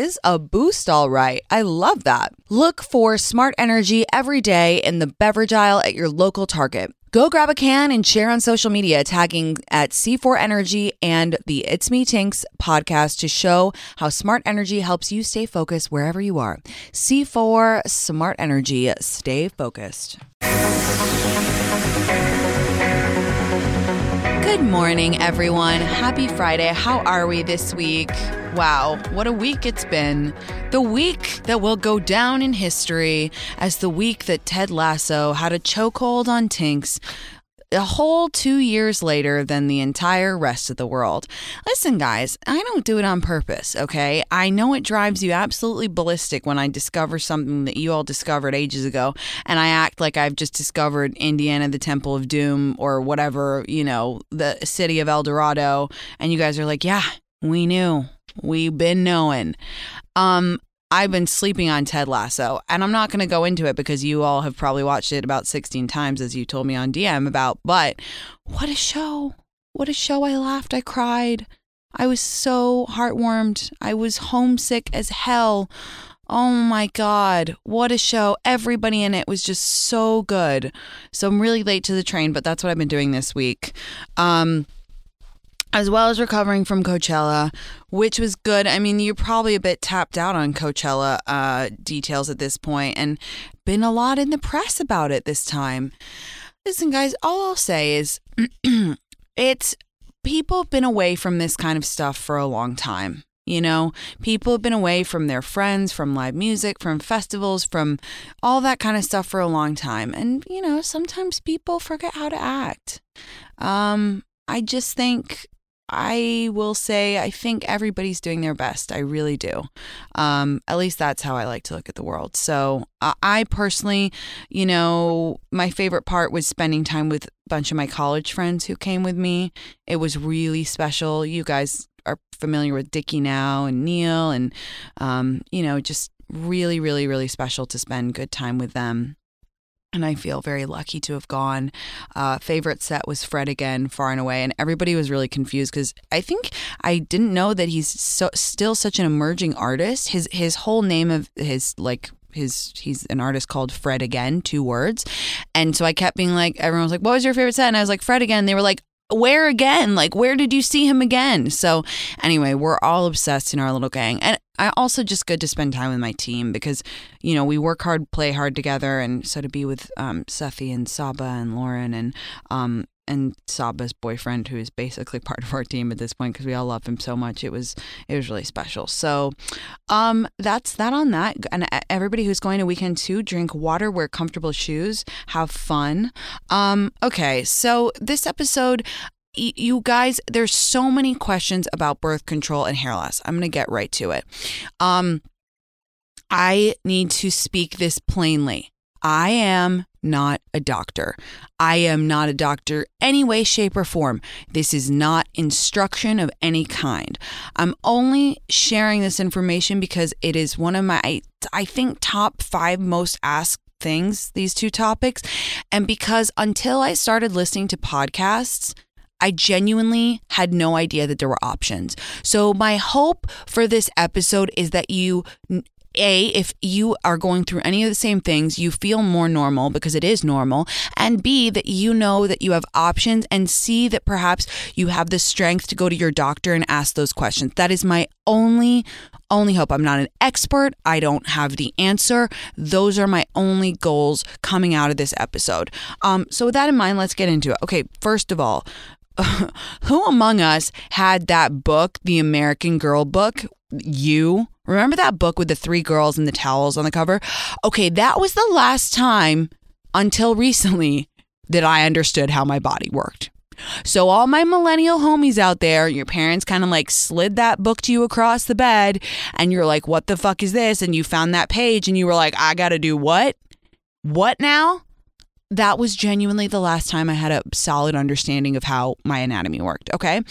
is a boost, all right. I love that. Look for smart energy every day in the beverage aisle at your local Target. Go grab a can and share on social media, tagging at C4 Energy and the It's Me Tinx podcast to show how smart energy helps you stay focused wherever you are. C4 Smart Energy, stay focused. Good morning, everyone. Happy Friday. How are we this week? Wow, what a week it's been. The week that will go down in history as the week that Ted Lasso had a chokehold on Tinx a whole two years later than the entire rest of the world. Listen, guys, I don't do it on purpose, okay? I know it drives you absolutely ballistic when I discover something that you all discovered ages ago, and I act like I've just discovered Indiana, the Temple of Doom, or whatever, you know, the city of El Dorado, and you guys are like, yeah, we knew. We've been knowing. Um, I've been sleeping on Ted Lasso, and I'm not going to go into it because you all have probably watched it about 16 times, as you told me on DM about. But what a show! What a show! I laughed, I cried. I was so heartwarmed. I was homesick as hell. Oh my God, what a show. Everybody in it was just so good. So I'm really late to the train, but that's what I've been doing this week. Um, as well as recovering from Coachella, which was good. I mean, you're probably a bit tapped out on Coachella uh, details at this point, and been a lot in the press about it this time. Listen, guys, all I'll say is it's people have been away from this kind of stuff for a long time. You know, people have been away from their friends, from live music, from festivals, from all that kind of stuff for a long time. And, you know, sometimes people forget how to act. Um, I just think I will say I think everybody's doing their best. I really do. Um, at least that's how I like to look at the world. So uh, I personally, you know, my favorite part was spending time with a bunch of my college friends who came with me. It was really special. You guys are familiar with Dickie now and Neil, and um, you know, just really, really, really special to spend good time with them and I feel very lucky to have gone. Uh, favorite set was Fred again, far and away, and everybody was really confused because I think I didn't know that he's so still such an emerging artist. His his whole name of his like his he's an artist called Fred again, two words, and so I kept being like, everyone was like, "What was your favorite set?" And I was like, "Fred again." And they were like, where again? Like, where did you see him again? So, anyway, we're all obsessed in our little gang. And I also just good to spend time with my team because, you know, we work hard, play hard together. And so to be with um, Sethi and Saba and Lauren and um, and Saba's boyfriend, who is basically part of our team at this point because we all love him so much. It was it was really special. So, um, that's that on that. And everybody who's going to weekend two, drink water, wear comfortable shoes, have fun. Um, okay, so this episode. You guys, there's so many questions about birth control and hair loss. I'm going to get right to it. Um, I need to speak this plainly. I am not a doctor. I am not a doctor any way, shape, or form. This is not instruction of any kind. I'm only sharing this information because it is one of my, I think, top five most asked things, these two topics. And because until I started listening to podcasts, I genuinely had no idea that there were options. So, my hope for this episode is that you a, if you are going through any of the same things, you feel more normal because it is normal. And B, that you know that you have options. And C, that perhaps you have the strength to go to your doctor and ask those questions. That is my only, only hope. I'm not an expert. I don't have the answer. Those are my only goals coming out of this episode. Um, so, with that in mind, let's get into it. Okay, first of all, who among us had that book, the American Girl book? You Remember that book with the three girls and the towels on the cover? Okay, that was the last time until recently that I understood how my body worked. So, all my millennial homies out there, your parents kind of like slid that book to you across the bed, and you're like, what the fuck is this? And you found that page and you were like, I gotta do what? What now? That was genuinely the last time I had a solid understanding of how my anatomy worked. Okay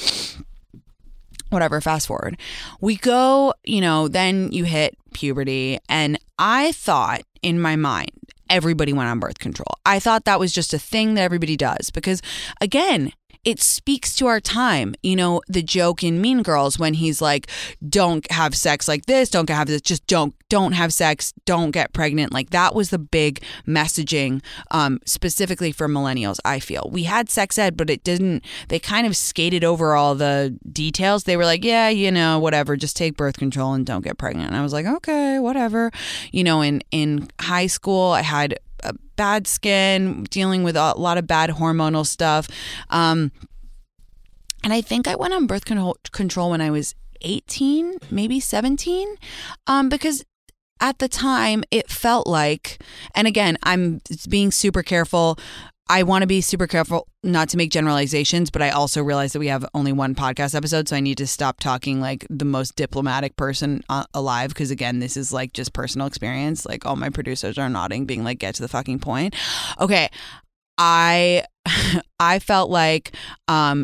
whatever, fast forward. We go, you know, then you hit puberty. And I thought in my mind, everybody went on birth control. I thought that was just a thing that everybody does because, again, it speaks to our time. You know, the joke in Mean Girls when he's like, "Don't have sex like this. Don't have this. Just don't don't have sex. Don't get pregnant." Like that was the big messaging, um, specifically for millennials. I feel we had sex ed, but it didn't. They kind of skated over all the details. They were like, "Yeah, you know, whatever. Just take birth control and don't get pregnant." And I was like, "Okay, whatever." You know, in in high school, I had bad skin, dealing with a lot of bad hormonal stuff. Um, and I think I went on birth control when I was 18, maybe 17, um, because at the time it felt like, and again, I'm being super careful. I want to be super careful not to make generalizations, but I also realize that we have only one podcast episode, so I need to stop talking like the most diplomatic person uh, alive because again, this is like just personal experience. Like all my producers are nodding, being like, "Get to the fucking point." Okay, I I felt like um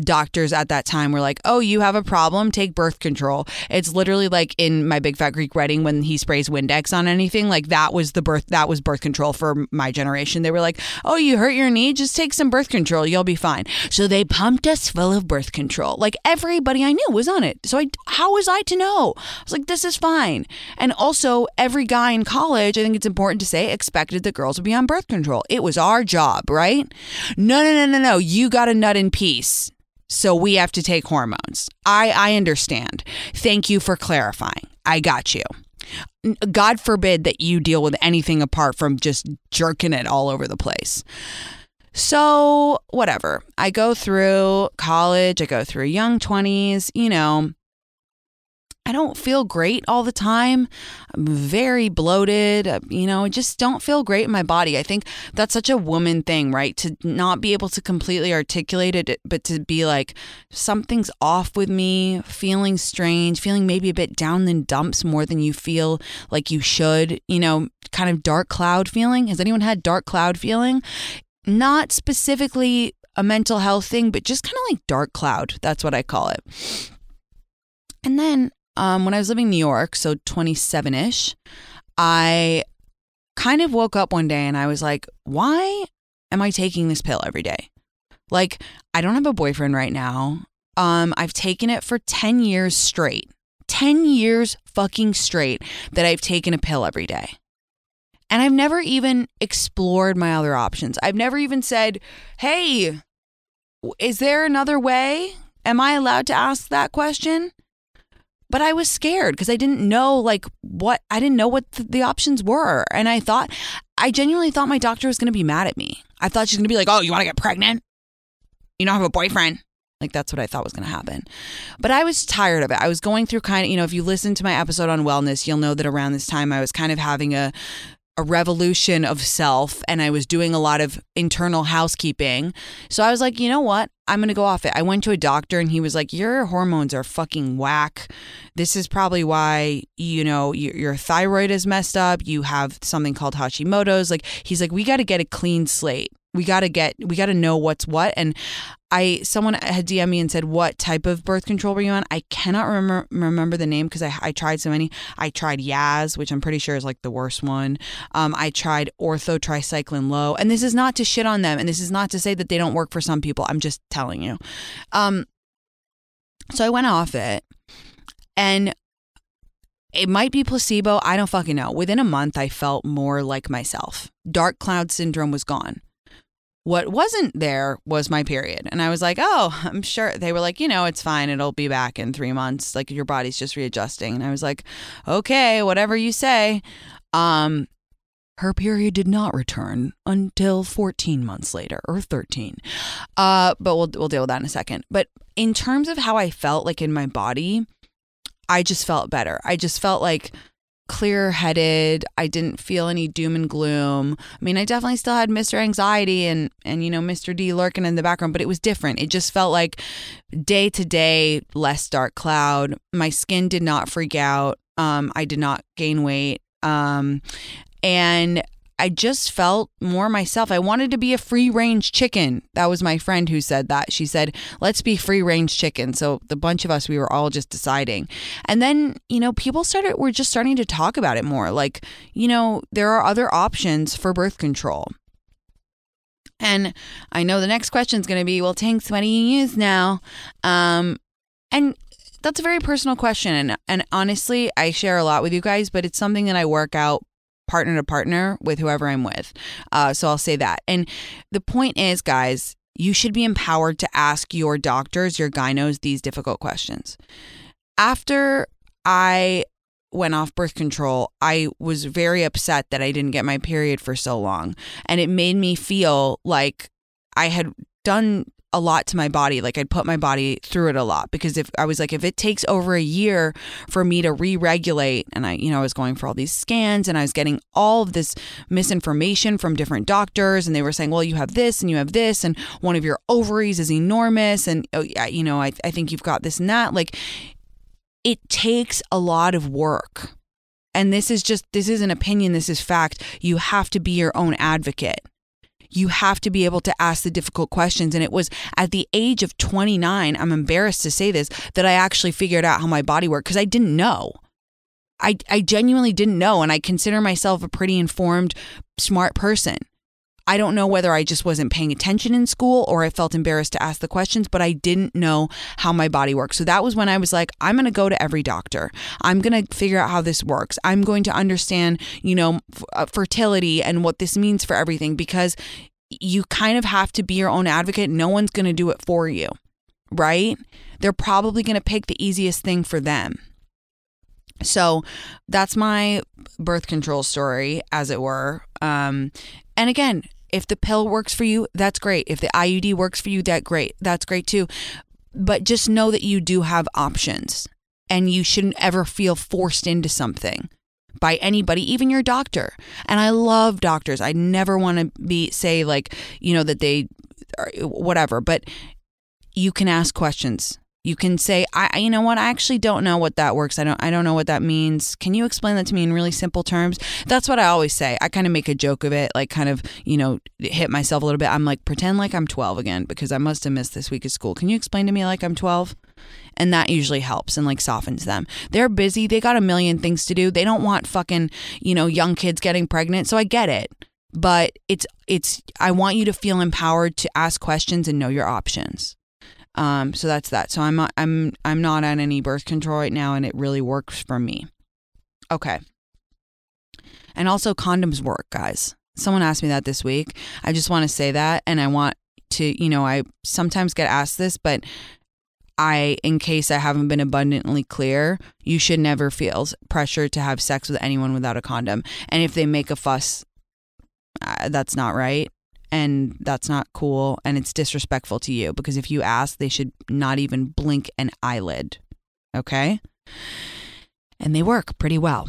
doctors at that time were like, "Oh, you have a problem? Take birth control." It's literally like in my Big Fat Greek wedding when he sprays Windex on anything. Like that was the birth that was birth control for my generation. They were like, "Oh, you hurt your knee? Just take some birth control. You'll be fine." So they pumped us full of birth control. Like everybody I knew was on it. So I how was I to know? I was like, "This is fine." And also, every guy in college, I think it's important to say, expected that girls would be on birth control. It was our job, right? No, no, no, no, no. You got a nut in peace so we have to take hormones. I I understand. Thank you for clarifying. I got you. God forbid that you deal with anything apart from just jerking it all over the place. So, whatever. I go through college, I go through young 20s, you know, I don't feel great all the time. I'm very bloated. Uh, you know, I just don't feel great in my body. I think that's such a woman thing, right? To not be able to completely articulate it, but to be like, something's off with me, feeling strange, feeling maybe a bit down in dumps more than you feel like you should, you know, kind of dark cloud feeling. Has anyone had dark cloud feeling? Not specifically a mental health thing, but just kind of like dark cloud. That's what I call it. And then um, when I was living in New York, so 27 ish, I kind of woke up one day and I was like, why am I taking this pill every day? Like, I don't have a boyfriend right now. Um, I've taken it for 10 years straight. 10 years fucking straight that I've taken a pill every day. And I've never even explored my other options. I've never even said, hey, is there another way? Am I allowed to ask that question? But I was scared because I didn't know like what I didn't know what th- the options were. And I thought, I genuinely thought my doctor was going to be mad at me. I thought she's going to be like, oh, you want to get pregnant? You don't have a boyfriend. Like that's what I thought was going to happen. But I was tired of it. I was going through kind of, you know, if you listen to my episode on wellness, you'll know that around this time I was kind of having a a revolution of self and I was doing a lot of internal housekeeping. So I was like, you know what? I'm going to go off it. I went to a doctor and he was like, your hormones are fucking whack. This is probably why, you know, your, your thyroid is messed up. You have something called Hashimoto's. Like, he's like, we got to get a clean slate we got to get we got to know what's what and i someone had dm me and said what type of birth control were you on i cannot remember remember the name because I, I tried so many i tried yaz which i'm pretty sure is like the worst one um, i tried Ortho Tri-Cyclen Lo and this is not to shit on them and this is not to say that they don't work for some people i'm just telling you um, so i went off it and it might be placebo. I don't fucking know. Within a month, I felt more like myself. Dark cloud syndrome was gone. What wasn't there was my period. And I was like, oh, I'm sure. They were like, you know, it's fine. It'll be back in three months. Like your body's just readjusting. And I was like, okay, whatever you say. Um, her period did not return until 14 months later or 13. Uh, but we'll, we'll deal with that in a second. But in terms of how I felt like in my body, I just felt better. I just felt like clear headed. I didn't feel any doom and gloom. I mean, I definitely still had Mr. Anxiety and and you know Mr. D lurking in the background, but it was different. It just felt like day to day less dark cloud. My skin did not freak out. Um, I did not gain weight. Um, and I just felt more myself. I wanted to be a free range chicken. That was my friend who said that. She said, let's be free range chicken. So the bunch of us, we were all just deciding. And then, you know, people started, we're just starting to talk about it more. Like, you know, there are other options for birth control. And I know the next question is going to be, well, Tinx, what do you use now? Um, and that's a very personal question. And, and honestly, I share a lot with you guys, but it's something that I work out partner to partner with whoever I'm with. Uh, so I'll say that. And the point is, guys, you should be empowered to ask your doctors, your gynos, these difficult questions. After I went off birth control, I was very upset that I didn't get my period for so long. And it made me feel like I had done a lot to my body. Like I'd put my body through it a lot because if I was like, if it takes over a year for me to re regulate, and I, you know, I was going for all these scans and I was getting all of this misinformation from different doctors, and they were saying, well, you have this and you have this, and one of your ovaries is enormous, and, oh, yeah, you know, I, I think you've got this and that. Like it takes a lot of work. And this is just, this is an opinion, this is fact. You have to be your own advocate you have to be able to ask the difficult questions. And it was at the age of 29, I'm embarrassed to say this, that I actually figured out how my body worked because I didn't know. I, I genuinely didn't know. And I consider myself a pretty informed, smart person. I don't know whether I just wasn't paying attention in school or I felt embarrassed to ask the questions, but I didn't know how my body works. So that was when I was like, I'm going to go to every doctor. I'm going to figure out how this works. I'm going to understand, you know, f- uh, fertility and what this means for everything because you kind of have to be your own advocate. No one's going to do it for you, right? They're probably going to pick the easiest thing for them. So that's my birth control story, as it were. Um, and again, if the pill works for you, that's great. If the IUD works for you, that great. That's great too. But just know that you do have options and you shouldn't ever feel forced into something by anybody, even your doctor. And I love doctors. I never want to be say like, you know, that they whatever, but you can ask questions you can say I you know what I actually don't know what that works. I don't I don't know what that means. Can you explain that to me in really simple terms? That's what I always say. I kind of make a joke of it, like kind of, you know, hit myself a little bit. I'm like pretend like I'm 12 again because I must have missed this week of school. Can you explain to me like I'm 12? And that usually helps and like softens them. They're busy. They got a million things to do. They don't want fucking, you know, young kids getting pregnant. So I get it. But it's it's I want you to feel empowered to ask questions and know your options. Um, so that's that. So I'm I'm I'm not on any birth control right now, and it really works for me. Okay. And also condoms work, guys. Someone asked me that this week. I just want to say that, and I want to, you know, I sometimes get asked this, but I, in case I haven't been abundantly clear, you should never feel pressure to have sex with anyone without a condom. And if they make a fuss, uh, that's not right and that's not cool and it's disrespectful to you because if you ask they should not even blink an eyelid okay? And they work pretty well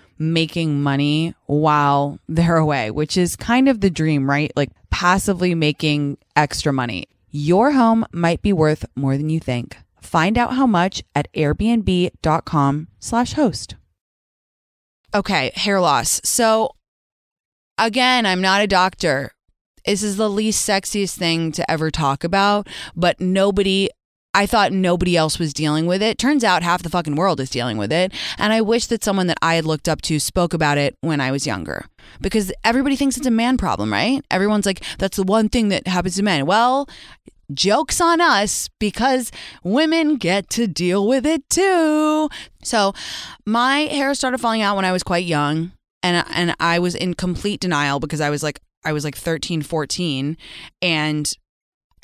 making money while they're away, which is kind of the dream, right? Like passively making extra money. Your home might be worth more than you think. Find out how much at airbnb.com slash host. Okay, hair loss. So again, I'm not a doctor. This is the least sexiest thing to ever talk about, but nobody I thought nobody else was dealing with it. Turns out half the fucking world is dealing with it. And I wish that someone that I had looked up to spoke about it when I was younger because everybody thinks it's a man problem, right? Everyone's like, that's the one thing that happens to men. Well, Joke's on us because women get to deal with it too. So, my hair started falling out when I was quite young and and I was in complete denial because I was like I was like 13, 14 and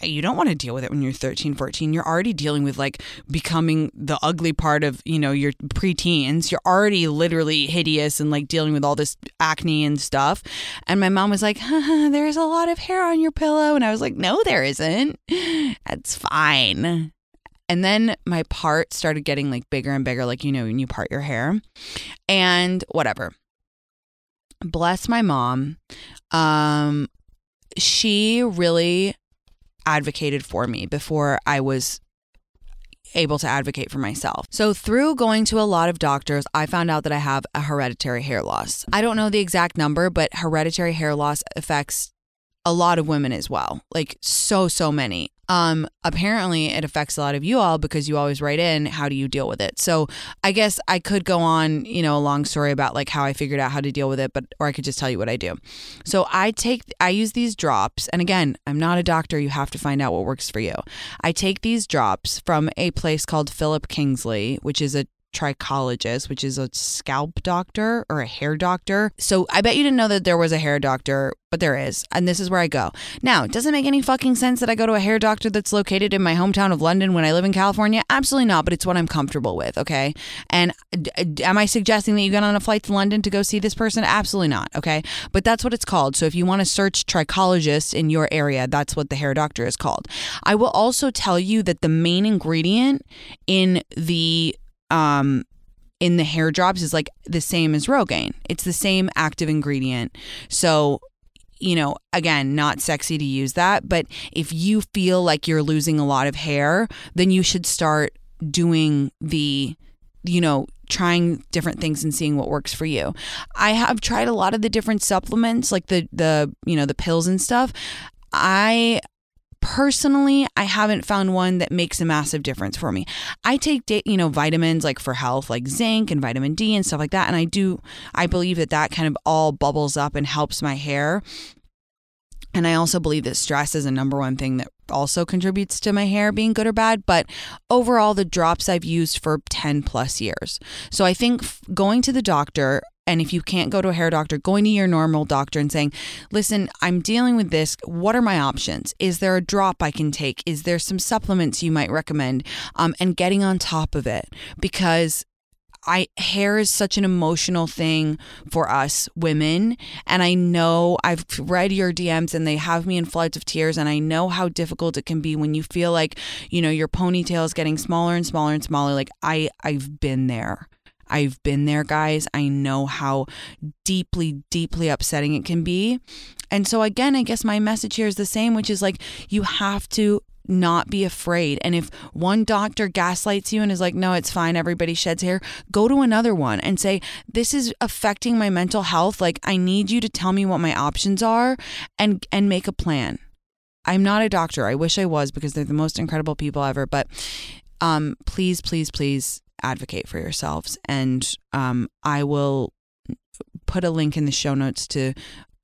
you don't want to deal with it when you're 13 14 you're already dealing with like becoming the ugly part of you know your preteens. You're already literally hideous and like dealing with all this acne and stuff. And my mom was like huh, there's a lot of hair on your pillow. And i was like no there isn't. That's fine. And then my part started getting like bigger and bigger like you know when you part your hair. And whatever. Bless my mom. Um she really advocated for me before I was able to advocate for myself. So, through going to a lot of doctors, I found out that I have a hereditary hair loss. I don't know the exact number, but hereditary hair loss affects a lot of women as well. Like so so many. Um apparently it affects a lot of you all because you always write in how do you deal with it. So I guess I could go on, you know, a long story about like how I figured out how to deal with it, but or I could just tell you what I do. So I take I use these drops and again, I'm not a doctor, you have to find out what works for you. I take these drops from a place called Philip Kingsley, which is a trichologist, which is a scalp doctor or a hair doctor. So I bet you didn't know that there was a hair doctor, but there is. And this is where I go. Now, it doesn't make any fucking sense that I go to a hair doctor that's located in my hometown of London when I live in California. Absolutely not, but it's what I'm comfortable with, okay? And uh, am I suggesting that you get on a flight to London to go see this person? Absolutely not, okay? But that's what it's called. So if you want to search trichologist in your area, that's what the hair doctor is called. I will also tell you that the main ingredient in the um, in the hair drops is like the same as Rogaine. It's the same active ingredient. So, you know, again, not sexy to use that, but if you feel like you're losing a lot of hair, then you should start doing the you know, trying different things and seeing what works for you. I have tried a lot of the different supplements like the the, you know, the pills and stuff. I personally i haven't found one that makes a massive difference for me i take you know vitamins like for health like zinc and vitamin d and stuff like that and i do i believe that that kind of all bubbles up and helps my hair and I also believe that stress is a number one thing that also contributes to my hair being good or bad. But overall, the drops I've used for 10 plus years. So I think going to the doctor and if you can't go to a hair doctor, going to your normal doctor and saying, listen, I'm dealing with this. What are my options? Is there a drop I can take? Is there some supplements you might recommend? Um, and getting on top of it because I hair is such an emotional thing for us women and I know I've read your DMs and they have me in floods of tears and I know how difficult it can be when you feel like, you know, your ponytail is getting smaller and smaller and smaller like I I've been there. I've been there, guys. I know how deeply, deeply upsetting it can be. And so, again, I guess my message here is the same, which is like, you have to not be afraid. And if one doctor gaslights you and is like, no, it's fine, everybody sheds hair, go to another one and say, this is affecting my mental health. Like, I need you to tell me what my options are and, and make a plan. I'm not a doctor. I wish I was because they're the most incredible people ever. But um, please, please, please advocate for yourselves. And um, I will put a link in the show notes to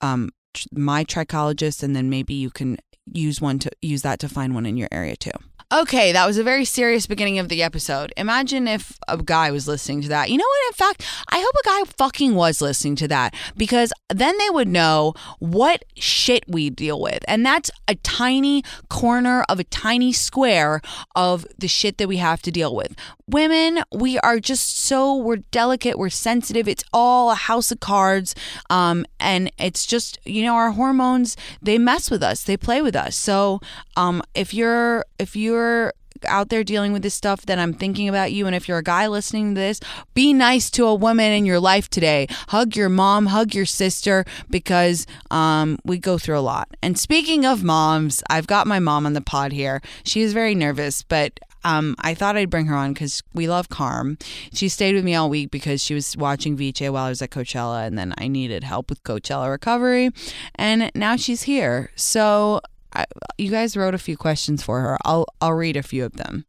um, my trichologist, and then maybe you can use one to use that to find one in your area too. Okay, that was a very serious beginning of the episode. Imagine if a guy was listening to that. You know what? In fact, I hope a guy fucking was listening to that because then they would know what shit we deal with. And that's a tiny corner of a tiny square of the shit that we have to deal with. Women, we are just so, we're delicate, we're sensitive. It's all a house of cards. Um, and it's just, you know, our hormones, they mess with us, they play with us. So um, if you're, if you're, out there dealing with this stuff, then I'm thinking about you. And if you're a guy listening to this, be nice to a woman in your life today. Hug your mom, hug your sister, because um, we go through a lot. And speaking of moms, I've got my mom on the pod here. She is very nervous, but um, I thought I'd bring her on because we love Carm. She stayed with me all week because she was watching VJ while I was at Coachella, and then I needed help with Coachella recovery. And now she's here. So I, you guys wrote a few questions for her. I'll I'll read a few of them.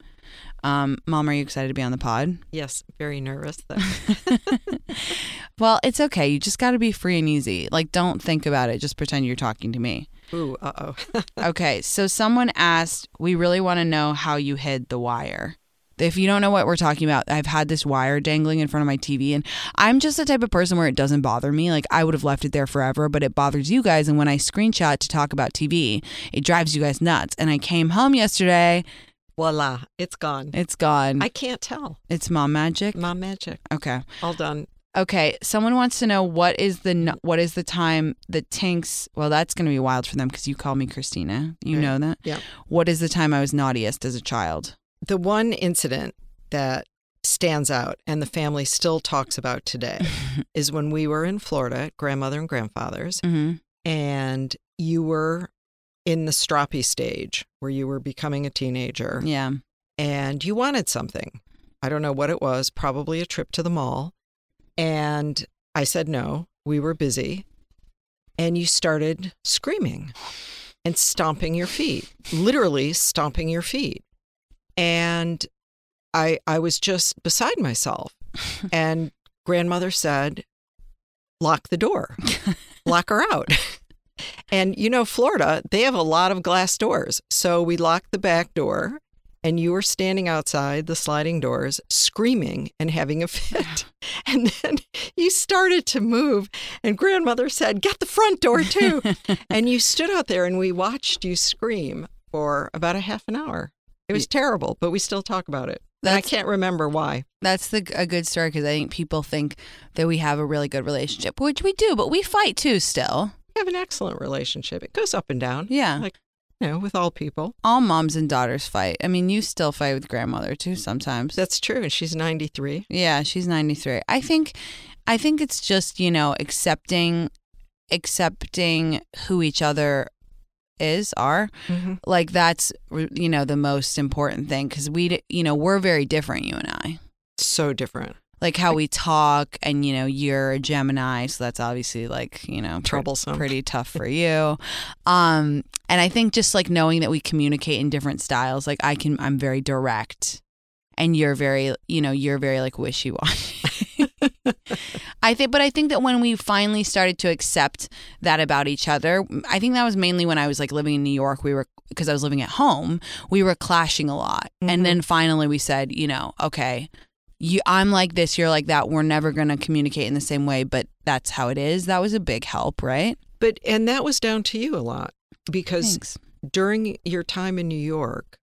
Um, Mom, are you excited to be on the pod? Yes, very nervous though. Well, it's okay. You just got to be free and easy. Like, don't think about it. Just pretend you're talking to me. Ooh, uh oh. Okay, so someone asked, we really want to know how you hid the wire. If you don't know what we're talking about, I've had this wire dangling in front of my TV, and I'm just the type of person where it doesn't bother me. Like, I would have left it there forever, but it bothers you guys. And when I screenshot to talk about TV, it drives you guys nuts. And I came home yesterday, Voila, it's gone. it's gone. I can't tell. it's mom magic. Mom magic. Okay. All done. Okay, someone wants to know what is the what is the time that Tinx? Well, that's going to be wild for them because you call me Christina. You Right. know that. Yeah. What is the time I was naughtiest as a child? The one incident that stands out and the family still talks about today is when we were in Florida grandmother and grandfather's hmm and you were in the stroppy stage where you were becoming a teenager Yeah. and you wanted something. I don't know what it was, probably a trip to the mall. And I said no, we were busy. And you started screaming and stomping your feet, literally stomping your feet. And I I was just beside myself. And grandmother said, "Lock the door. Lock her out." And you know, Florida, they have a lot of glass doors. So we locked the back door, and you were standing outside the sliding doors, screaming and having a fit. And then you started to move, and grandmother said, Get the front door too. and you stood out there, and we watched you scream for about a half an hour. It was terrible, but we still talk about it. And I can't remember why. That's the a good story because I think people think that we have a really good relationship, which we do, but we fight too still. We have an excellent relationship. It goes up and down. Yeah. Like, you know, with all people. All moms and daughters fight. I mean, you still fight with grandmother too sometimes. That's true. And she's 93. Yeah, she's 93. I think I think it's just, you know, accepting accepting who each other is are Mhm. like that's you know the most important thing cuz we you know we're very different you and I So different. like how we talk and you know you're a Gemini so that's obviously like you know Troublesome. pretty tough for you um and I think just like knowing that we communicate in different styles like I can I'm very direct and you're very you know you're very like wishy-washy I think but I think that when we finally started to accept that about each other I think that was mainly when I was like living in New York we were because I was living at home we were clashing a lot Mhm. and then finally we said you know okay you I'm like this you're like that we're never going to communicate in the same way but that's how it is that was a big help right But, and that was down to you a lot because Thanks. during your time in New York,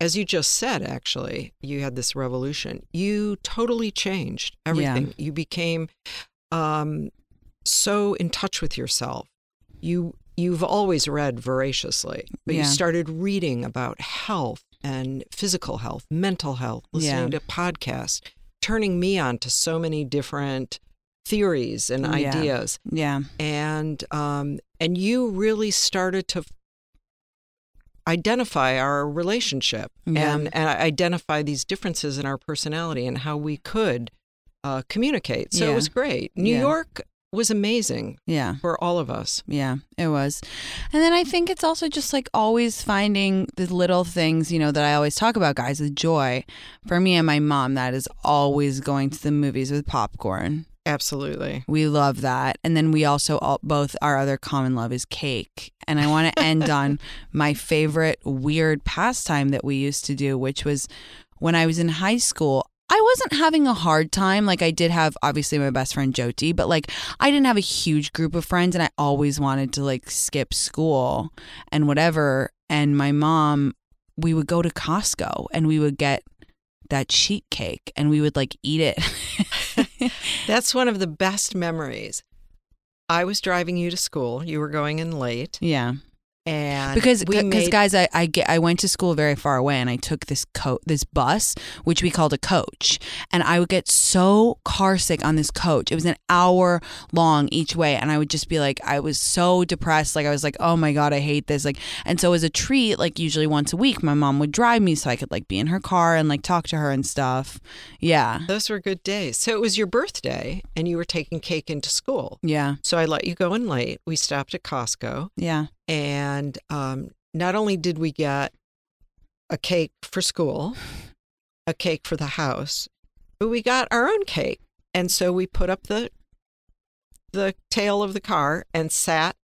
as you just said, actually, you had this revolution. You totally changed everything. You became um, so in touch with yourself. You you've always read voraciously, but Yeah. you started reading about health and physical health, mental health, listening Yeah. to podcasts, turning me on to so many different theories and Yeah. ideas yeah and um, and you really started to identify our relationship Yeah. and, and identify these differences in our personality and how we could uh, communicate. So Yeah. it was great. New Yeah. York was amazing yeah for all of us. Yeah, it was. And then I think it's also just like always finding the little things, you know, that I always talk about, guys, the joy. For me and my mom, that is always going to the movies with popcorn. Absolutely. We love that. And then we also, all, both our other common love is cake. And I want to end on my favorite weird pastime that we used to do, which was when I was in high school. I wasn't having a hard time. Like I did have obviously my best friend Joti, but like I didn't have a huge group of friends and I always wanted to like skip school and whatever. And my mom, we would go to Costco and we would get that sheet cake and we would like eat it. That's one of the best memories. I was driving you to school. You were going in late, yeah. And because we made guys I, I get I went to school very far away and I took this coat this bus which we called a coach. And I would get so car sick on this coach. It was an hour long each way. And I would just be like I was so depressed. Like I was like oh my god I hate this. Like and so as a treat like usually once a week my mom would drive me so I could like be in her car and like talk to her and stuff. Yeah. Those were good days. So it was your birthday, and you were taking cake into school. yeah. So I let you go in late. We stopped at Costco, yeah and um, not only did we get a cake for school, a cake for the house, but we got our own cake. And so we put up the the tail of the car and sat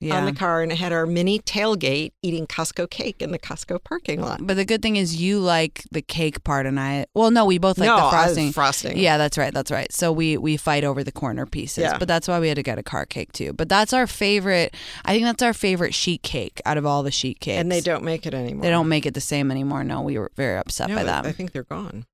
Yeah. on the car and had our mini tailgate eating Costco cake in the Costco parking lot. but the good thing is you like the cake part, and I. Well, no, we both like no, the I- frosting. frosting. Yeah, that's right. That's right. So we we fight over the corner pieces, Yeah. but that's why we had to get a car cake too. But that's our favorite. I think that's our favorite sheet cake out of all the sheet cakes. And they don't make it anymore. They don't make it the same anymore. No, we were very upset No, by that. I think they're gone.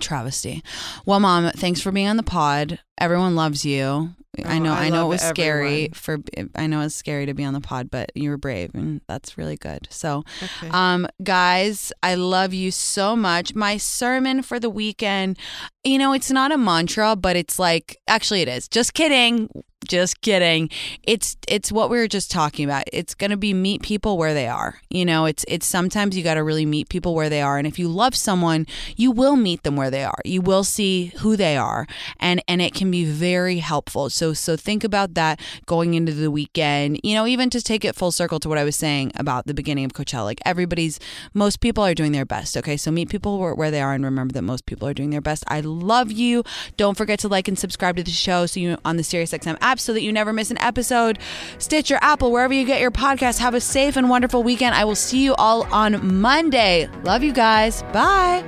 Travesty. Well, mom, thanks for being on the pod. Everyone loves you. I Oh, know. I I, know it was scary everyone. for. I know it's scary to be on the pod, but you were brave, and that's really good. So, Okay. um, guys, I love you so much. My sermon for the weekend, you know, it's not a mantra, but it's like actually it is. Just kidding. Just kidding. It's it's what we were just talking about. It's gonna be meet people where they are. You know, it's it's sometimes you gotta really meet people where they are. And if you love someone, you will meet them where they are. You will see who they are. And and it can be very helpful. So so think about that going into the weekend. You know, even to take it full circle to what I was saying about the beginning of Coachella. Like everybody's most people are doing their best. Okay. So meet people where, where they are and remember that most people are doing their best. I love you. Don't forget to like and subscribe to the show so you on the SiriusXM app so that you never miss an episode. Stitcher, Apple, wherever you get your podcast. Have a safe and wonderful weekend. I will see you all on Monday. Love you guys. Bye.